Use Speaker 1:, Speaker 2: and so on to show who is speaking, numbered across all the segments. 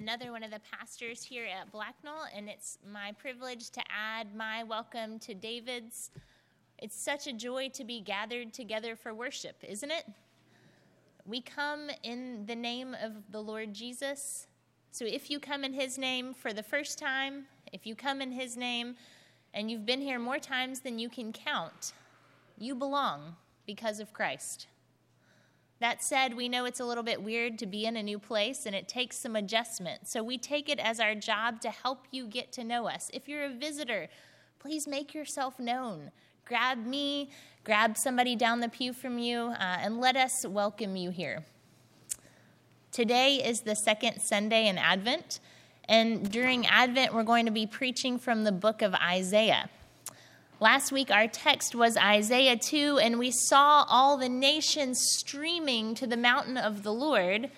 Speaker 1: another one of the pastors here at Blacknell, and it's my privilege to add my welcome to David's. It's such a joy to be gathered together for worship, isn't it? We come in the name of the Lord Jesus. So if you come in his name for the first time, if you come in his name and you've been here more times than you can count, you belong because of Christ. That said, we know it's a little bit weird to be in a new place and it takes some adjustment. So we take it as our job to help you get to know us. If you're a visitor, please make yourself known. Grab me, grab somebody down the pew from you, uh, and let us welcome you here. Today is the second Sunday in Advent, and during Advent, we're going to be preaching from the book of Isaiah. Last week, our text was Isaiah 2, and we saw all the nations streaming to the mountain of the Lord.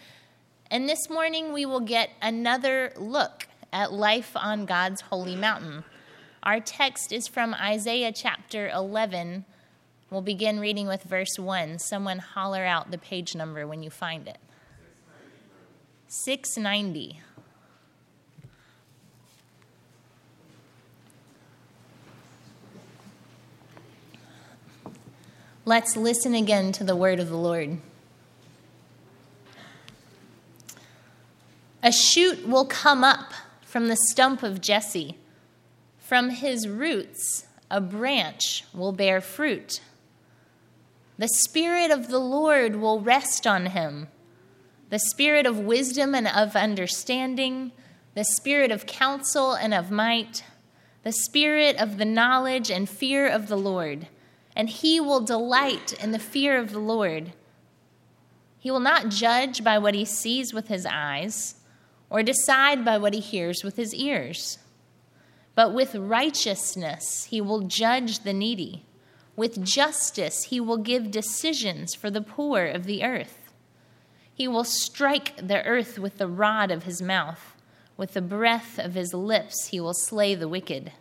Speaker 1: And this morning, we will get another look at life on God's holy mountain. Our text is from Isaiah chapter 11. We'll begin reading with verse 1. Someone holler out the page number when you find it 690. Let's listen again to the word of the Lord. A shoot will come up from the stump of Jesse. From his roots, a branch will bear fruit. The Spirit of the Lord will rest on him the Spirit of wisdom and of understanding, the Spirit of counsel and of might, the Spirit of the knowledge and fear of the Lord and he will delight in the fear of the Lord. He will not judge by what he sees with his eyes or decide by what he hears with his ears. But with righteousness he will judge the needy. With justice he will give decisions for the poor of the earth. He will strike the earth with the rod of his mouth. With the breath of his lips he will slay the wicked.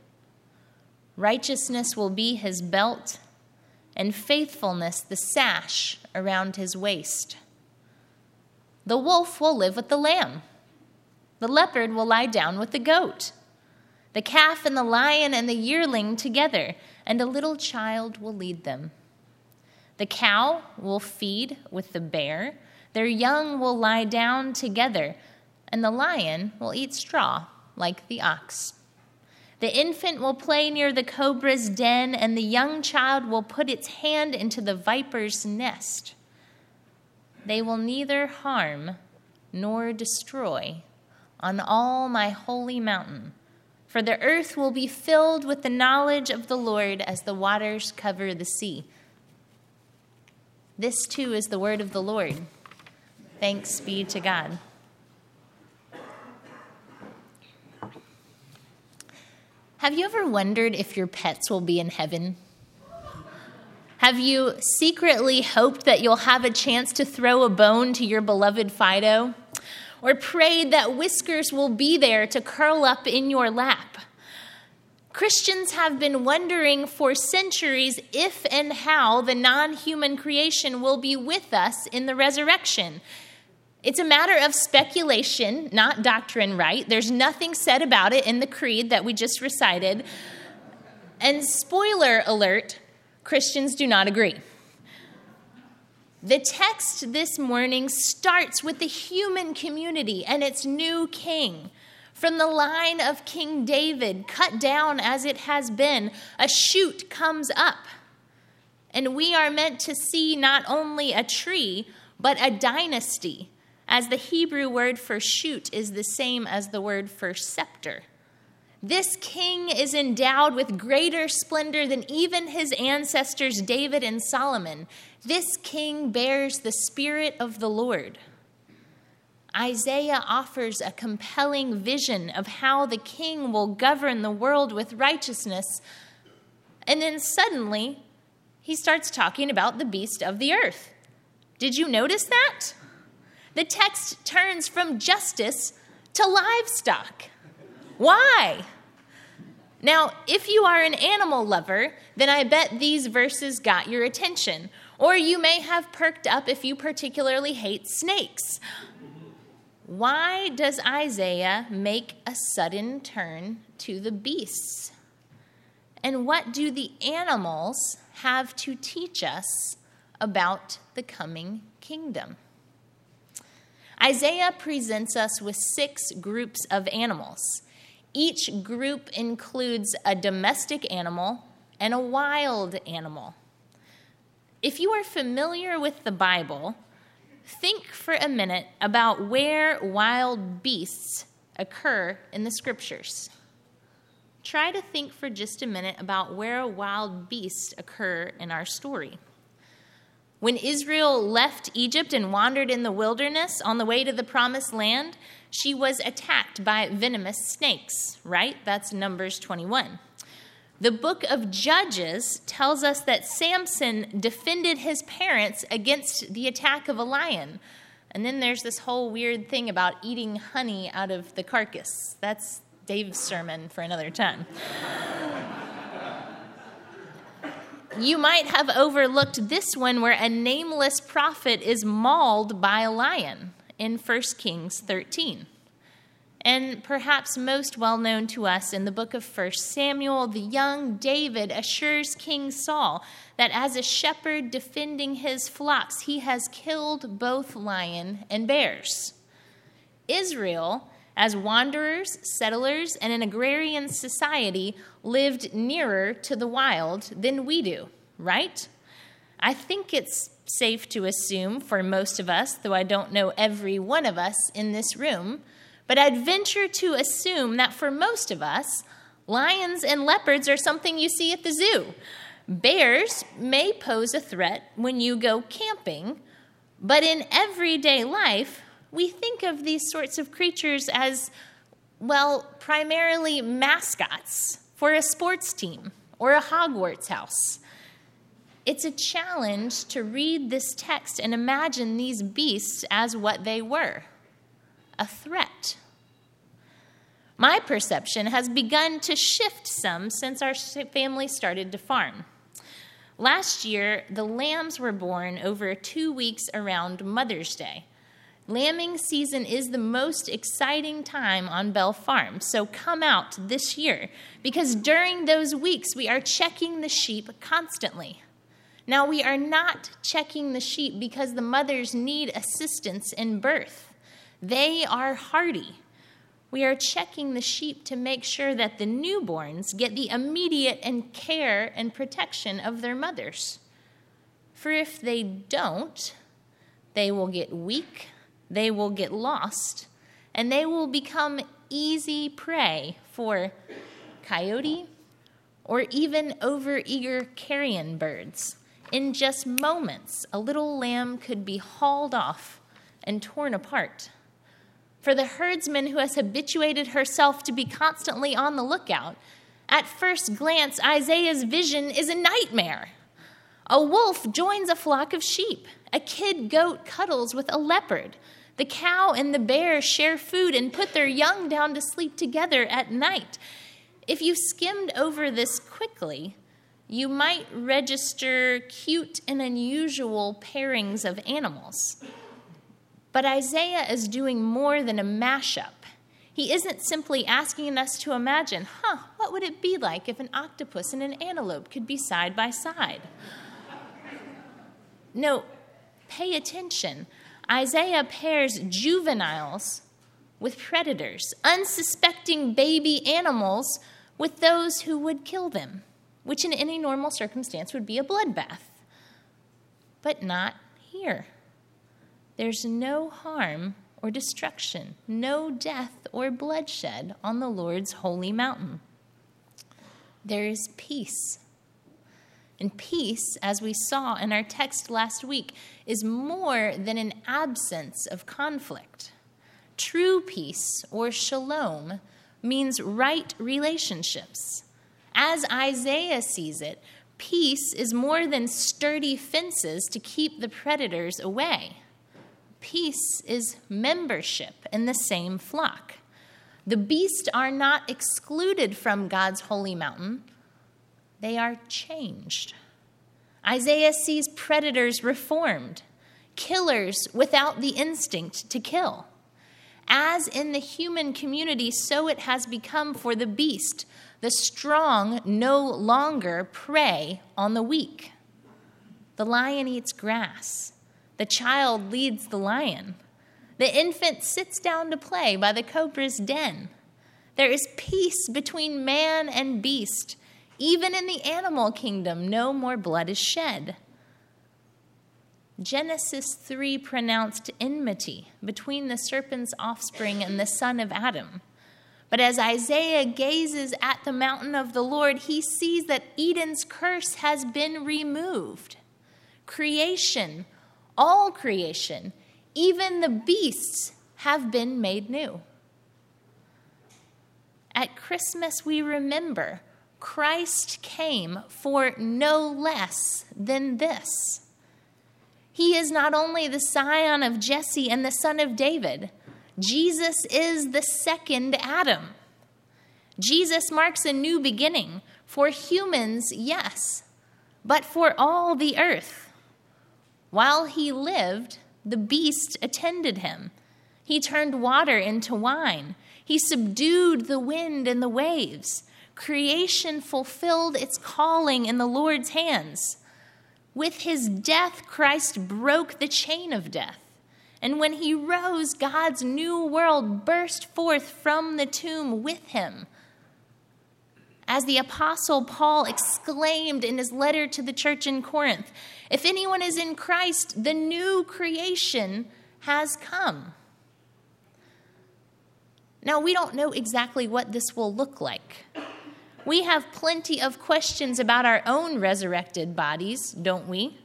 Speaker 1: Righteousness will be his belt and faithfulness the sash around his waist. The wolf will live with the lamb. The leopard will lie down with the goat. The calf and the lion and the yearling together, and a little child will lead them. The cow will feed with the bear. Their young will lie down together, and the lion will eat straw like the ox. The infant will play near the cobra's den, and the young child will put its hand into the viper's nest. They will neither harm nor destroy on all my holy mountain, for the earth will be filled with the knowledge of the Lord as the waters cover the sea. This too is the word of the Lord. Thanks be to God. Have you ever wondered if your pets will be in heaven? Have you secretly hoped that you'll have a chance to throw a bone to your beloved Fido? Or prayed that Whiskers will be there to curl up in your lap? Christians have been wondering for centuries if and how the non human creation will be with us in the resurrection. It's a matter of speculation, not doctrine, right? There's nothing said about it in the creed that we just recited. And spoiler alert Christians do not agree. The text this morning starts with the human community and its new king. From the line of King David, cut down as it has been, a shoot comes up. And we are meant to see not only a tree, but a dynasty as the Hebrew word for shoot is the same as the word for scepter. This king is endowed with greater splendor than even his ancestors David and Solomon. This king bears the Spirit of the Lord. Isaiah offers a compelling vision of how the king will govern the world with righteousness. And then suddenly, he starts talking about the beast of the earth. Did you notice that? The text turns from justice to livestock. Why? Now, if you are an animal lover, then I bet these verses got your attention. Or you may have perked up if you particularly hate snakes. why does Isaiah make a sudden turn to the beasts? And what do the animals have to teach us about the coming kingdom? Isaiah presents us with six groups of animals. Each group includes a domestic animal and a wild animal. If you are familiar with the Bible, think for a minute about where wild beasts occur in the scriptures. Try to think for just a minute about where wild beasts occur in our story. When Israel left Egypt and wandered in the wilderness on the way to the promised land, she was attacked by venomous snakes, right? That's Numbers 21. The book of Judges tells us that Samson defended his parents against the attack of a lion. And then there's this whole weird thing about eating honey out of the carcass. That's Dave's sermon for another time. You might have overlooked this one where a nameless prophet is mauled by a lion in 1 Kings 13. And perhaps most well known to us in the book of 1 Samuel, the young David assures King Saul that as a shepherd defending his flocks, he has killed both lion and bears. Israel, as wanderers, settlers, and an agrarian society, lived nearer to the wild than we do, right? I think it's safe to assume for most of us, though I don't know every one of us in this room but I'd venture to assume that for most of us, lions and leopards are something you see at the zoo. Bears may pose a threat when you go camping, but in everyday life, we think of these sorts of creatures as, well, primarily mascots for a sports team or a Hogwarts house. It's a challenge to read this text and imagine these beasts as what they were a threat. My perception has begun to shift some since our family started to farm. Last year, the lambs were born over two weeks around Mother's Day. Lambing season is the most exciting time on Bell Farm, so come out this year because during those weeks we are checking the sheep constantly. Now, we are not checking the sheep because the mothers need assistance in birth. They are hardy. We are checking the sheep to make sure that the newborns get the immediate and care and protection of their mothers. For if they don't, they will get weak, they will get lost, and they will become easy prey for coyote or even overeager carrion birds. In just moments, a little lamb could be hauled off and torn apart. For the herdsman who has habituated herself to be constantly on the lookout, at first glance, Isaiah's vision is a nightmare. A wolf joins a flock of sheep. A kid goat cuddles with a leopard. The cow and the bear share food and put their young down to sleep together at night. If you skimmed over this quickly, you might register cute and unusual pairings of animals. But Isaiah is doing more than a mashup. He isn't simply asking us to imagine, huh, what would it be like if an octopus and an antelope could be side by side? No, pay attention. Isaiah pairs juveniles with predators, unsuspecting baby animals with those who would kill them, which in any normal circumstance would be a bloodbath. But not here. There's no harm or destruction, no death or bloodshed on the Lord's holy mountain. There is peace. And peace, as we saw in our text last week, is more than an absence of conflict. True peace, or shalom, means right relationships. As Isaiah sees it, peace is more than sturdy fences to keep the predators away. Peace is membership in the same flock. The beasts are not excluded from God's holy mountain, they are changed. Isaiah sees predators reformed, killers without the instinct to kill. As in the human community, so it has become for the beast. The strong no longer prey on the weak. The lion eats grass. The child leads the lion. The infant sits down to play by the cobra's den. There is peace between man and beast. Even in the animal kingdom, no more blood is shed. Genesis 3 pronounced enmity between the serpent's offspring and the son of Adam. But as Isaiah gazes at the mountain of the Lord, he sees that Eden's curse has been removed. Creation, all creation, even the beasts have been made new. At Christmas, we remember Christ came for no less than this. He is not only the scion of Jesse and the son of David, Jesus is the second Adam. Jesus marks a new beginning for humans, yes, but for all the earth. While he lived, the beast attended him. He turned water into wine. He subdued the wind and the waves. Creation fulfilled its calling in the Lord's hands. With his death, Christ broke the chain of death. And when he rose, God's new world burst forth from the tomb with him. As the Apostle Paul exclaimed in his letter to the church in Corinth, if anyone is in Christ, the new creation has come. Now, we don't know exactly what this will look like. We have plenty of questions about our own resurrected bodies, don't we?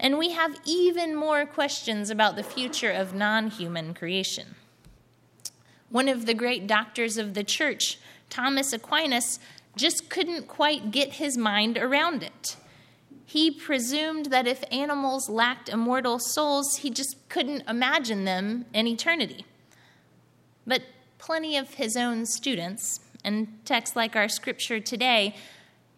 Speaker 1: And we have even more questions about the future of non human creation. One of the great doctors of the church, Thomas Aquinas, just couldn't quite get his mind around it. He presumed that if animals lacked immortal souls, he just couldn't imagine them in eternity. But plenty of his own students, and texts like our scripture today,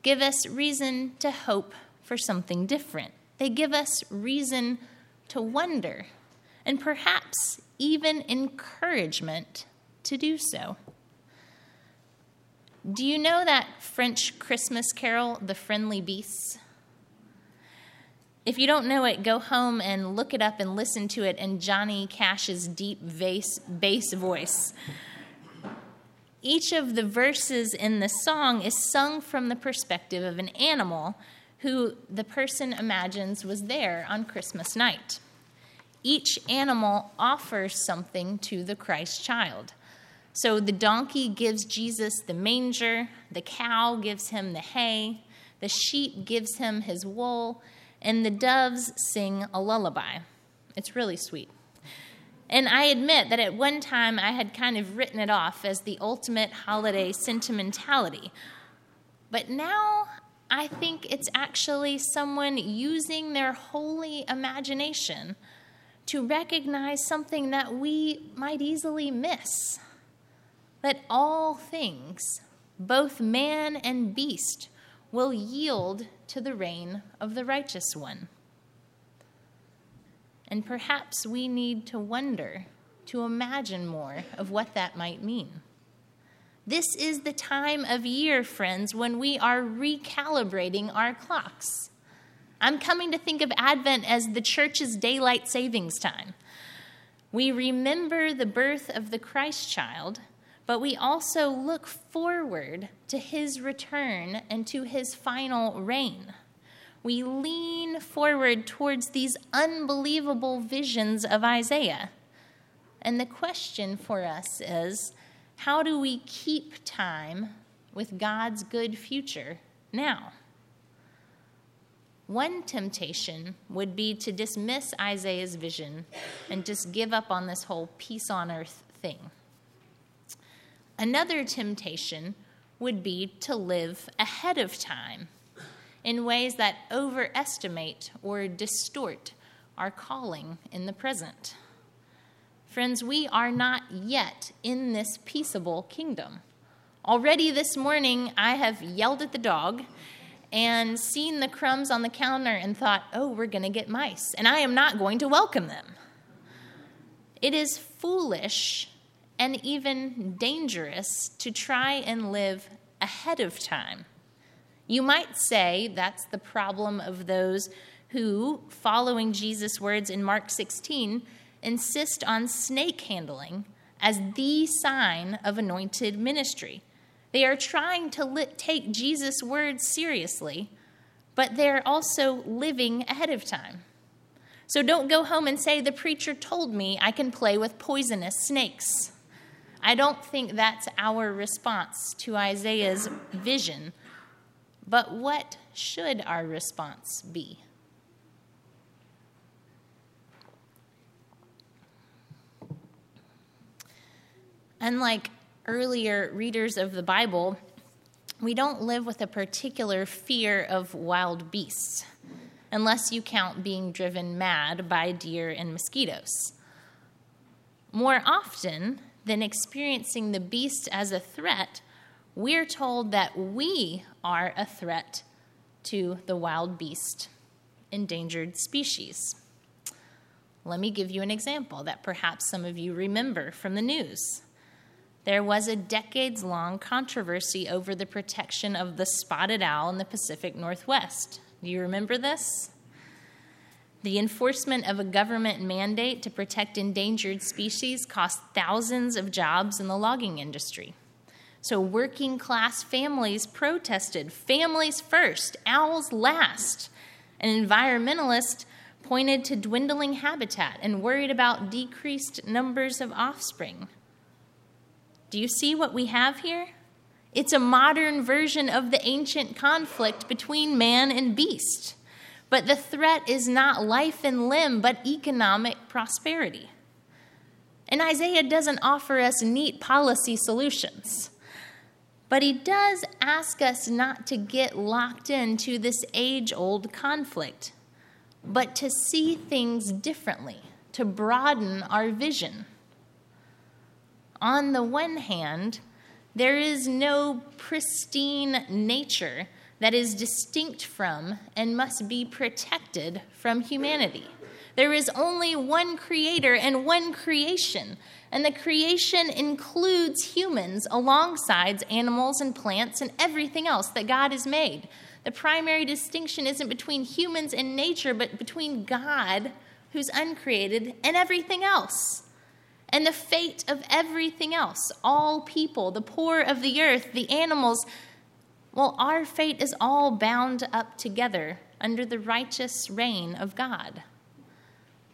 Speaker 1: give us reason to hope for something different. They give us reason to wonder, and perhaps even encouragement to do so. Do you know that French Christmas carol, The Friendly Beasts? If you don't know it, go home and look it up and listen to it in Johnny Cash's deep bass, bass voice. Each of the verses in the song is sung from the perspective of an animal who the person imagines was there on Christmas night. Each animal offers something to the Christ child. So the donkey gives Jesus the manger, the cow gives him the hay, the sheep gives him his wool, and the doves sing a lullaby. It's really sweet. And I admit that at one time I had kind of written it off as the ultimate holiday sentimentality. But now I think it's actually someone using their holy imagination to recognize something that we might easily miss that all things, both man and beast, will yield to the reign of the righteous one. And perhaps we need to wonder, to imagine more of what that might mean. This is the time of year, friends, when we are recalibrating our clocks. I'm coming to think of Advent as the church's daylight savings time. We remember the birth of the Christ child but we also look forward to his return and to his final reign. We lean forward towards these unbelievable visions of Isaiah. And the question for us is how do we keep time with God's good future now? One temptation would be to dismiss Isaiah's vision and just give up on this whole peace on earth thing. Another temptation would be to live ahead of time in ways that overestimate or distort our calling in the present. Friends, we are not yet in this peaceable kingdom. Already this morning, I have yelled at the dog and seen the crumbs on the counter and thought, oh, we're going to get mice, and I am not going to welcome them. It is foolish and even dangerous to try and live ahead of time. You might say that's the problem of those who, following Jesus' words in Mark 16, insist on snake handling as the sign of anointed ministry. They are trying to take Jesus' words seriously, but they're also living ahead of time. So don't go home and say, The preacher told me I can play with poisonous snakes. I don't think that's our response to Isaiah's vision. But what should our response be? Unlike earlier readers of the Bible, we don't live with a particular fear of wild beasts, unless you count being driven mad by deer and mosquitoes. More often than experiencing the beast as a threat, we're told that we are a threat to the wild beast, endangered species. Let me give you an example that perhaps some of you remember from the news. There was a decades long controversy over the protection of the spotted owl in the Pacific Northwest. Do you remember this? The enforcement of a government mandate to protect endangered species cost thousands of jobs in the logging industry. So, working class families protested families first, owls last. An environmentalist pointed to dwindling habitat and worried about decreased numbers of offspring. Do you see what we have here? It's a modern version of the ancient conflict between man and beast. But the threat is not life and limb, but economic prosperity. And Isaiah doesn't offer us neat policy solutions. But he does ask us not to get locked into this age old conflict, but to see things differently, to broaden our vision on the one hand, there is no pristine nature that is distinct from and must be protected from humanity. There is only one creator and one creation, and the creation includes humans alongside animals and plants and everything else that God has made. The primary distinction isn't between humans and nature, but between God, who's uncreated, and everything else and the fate of everything else all people, the poor of the earth, the animals. Well, our fate is all bound up together under the righteous reign of God.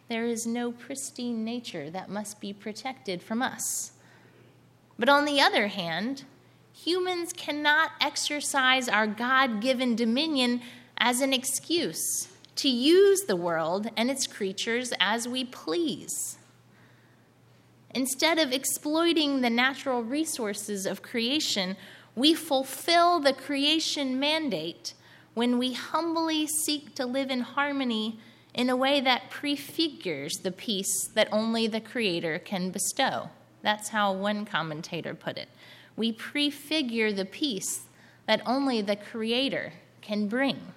Speaker 1: There is no pristine nature that must be protected from us. But on the other hand, humans cannot exercise our God given dominion as an excuse to use the world and its creatures as we please. Instead of exploiting the natural resources of creation, we fulfill the creation mandate when we humbly seek to live in harmony in a way that prefigures the peace that only the Creator can bestow. That's how one commentator put it. We prefigure the peace that only the Creator can bring.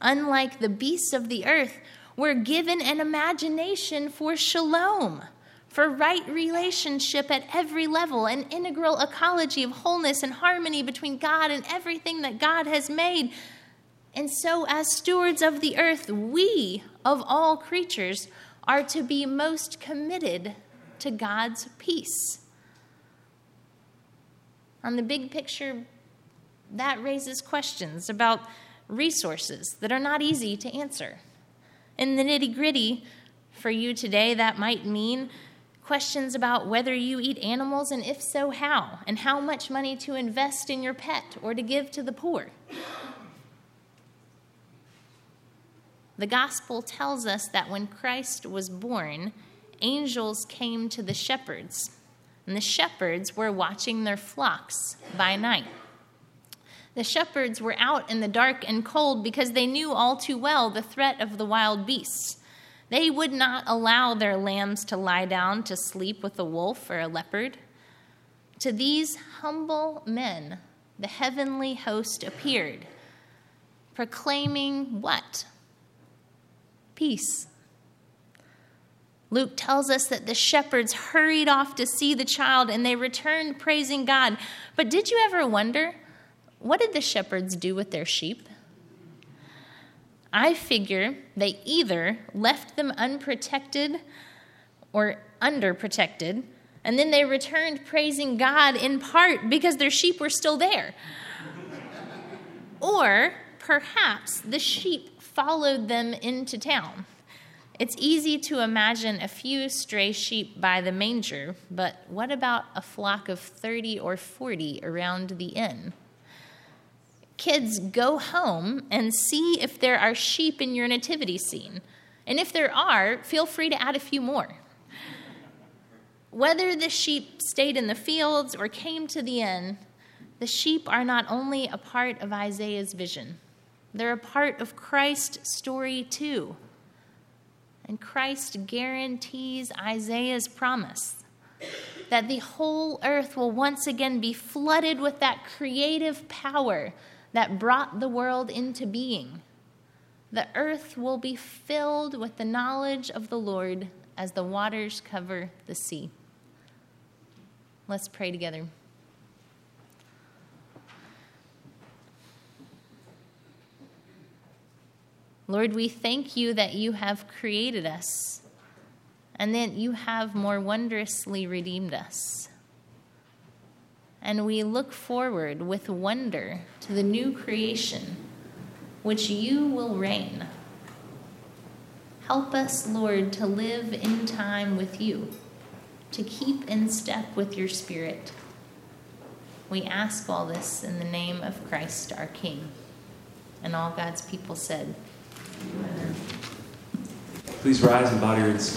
Speaker 1: Unlike the beasts of the earth, we're given an imagination for shalom for right relationship at every level, an integral ecology of wholeness and harmony between God and everything that God has made. And so, as stewards of the earth, we, of all creatures, are to be most committed to God's peace. On the big picture, that raises questions about resources that are not easy to answer. In the nitty gritty, for you today, that might mean questions about whether you eat animals and if so, how, and how much money to invest in your pet or to give to the poor. The gospel tells us that when Christ was born, angels came to the shepherds, and the shepherds were watching their flocks by night. The shepherds were out in the dark and cold because they knew all too well the threat of the wild beasts. They would not allow their lambs to lie down to sleep with a wolf or a leopard. To these humble men, the heavenly host appeared, proclaiming what? Peace. Luke tells us that the shepherds hurried off to see the child and they returned praising God. But did you ever wonder what did the shepherds do with their sheep? I figure they either left them unprotected or underprotected, and then they returned praising God in part because their sheep were still there. or perhaps the sheep followed them into town. It's easy to imagine a few stray sheep by the manger, but what about a flock of 30 or 40 around the inn? Kids, go home and see if there are sheep in your nativity scene. And if there are, feel free to add a few more. Whether the sheep stayed in the fields or came to the inn, the sheep are not only a part of Isaiah's vision, they're a part of Christ's story too. And Christ guarantees Isaiah's promise that the whole earth will once again be flooded with that creative power that brought the world into being. The earth will be filled with the knowledge of the Lord as the waters cover the sea. Let's pray together. Lord, we thank you that you have created us and that you have more wondrously redeemed us. And we look forward with wonder to the new creation which you will reign. Help us, Lord, to live in time with you, to keep in step with your Spirit. We ask all this in the name of Christ our King. And all God's people said,
Speaker 2: Please rise in body in spirit.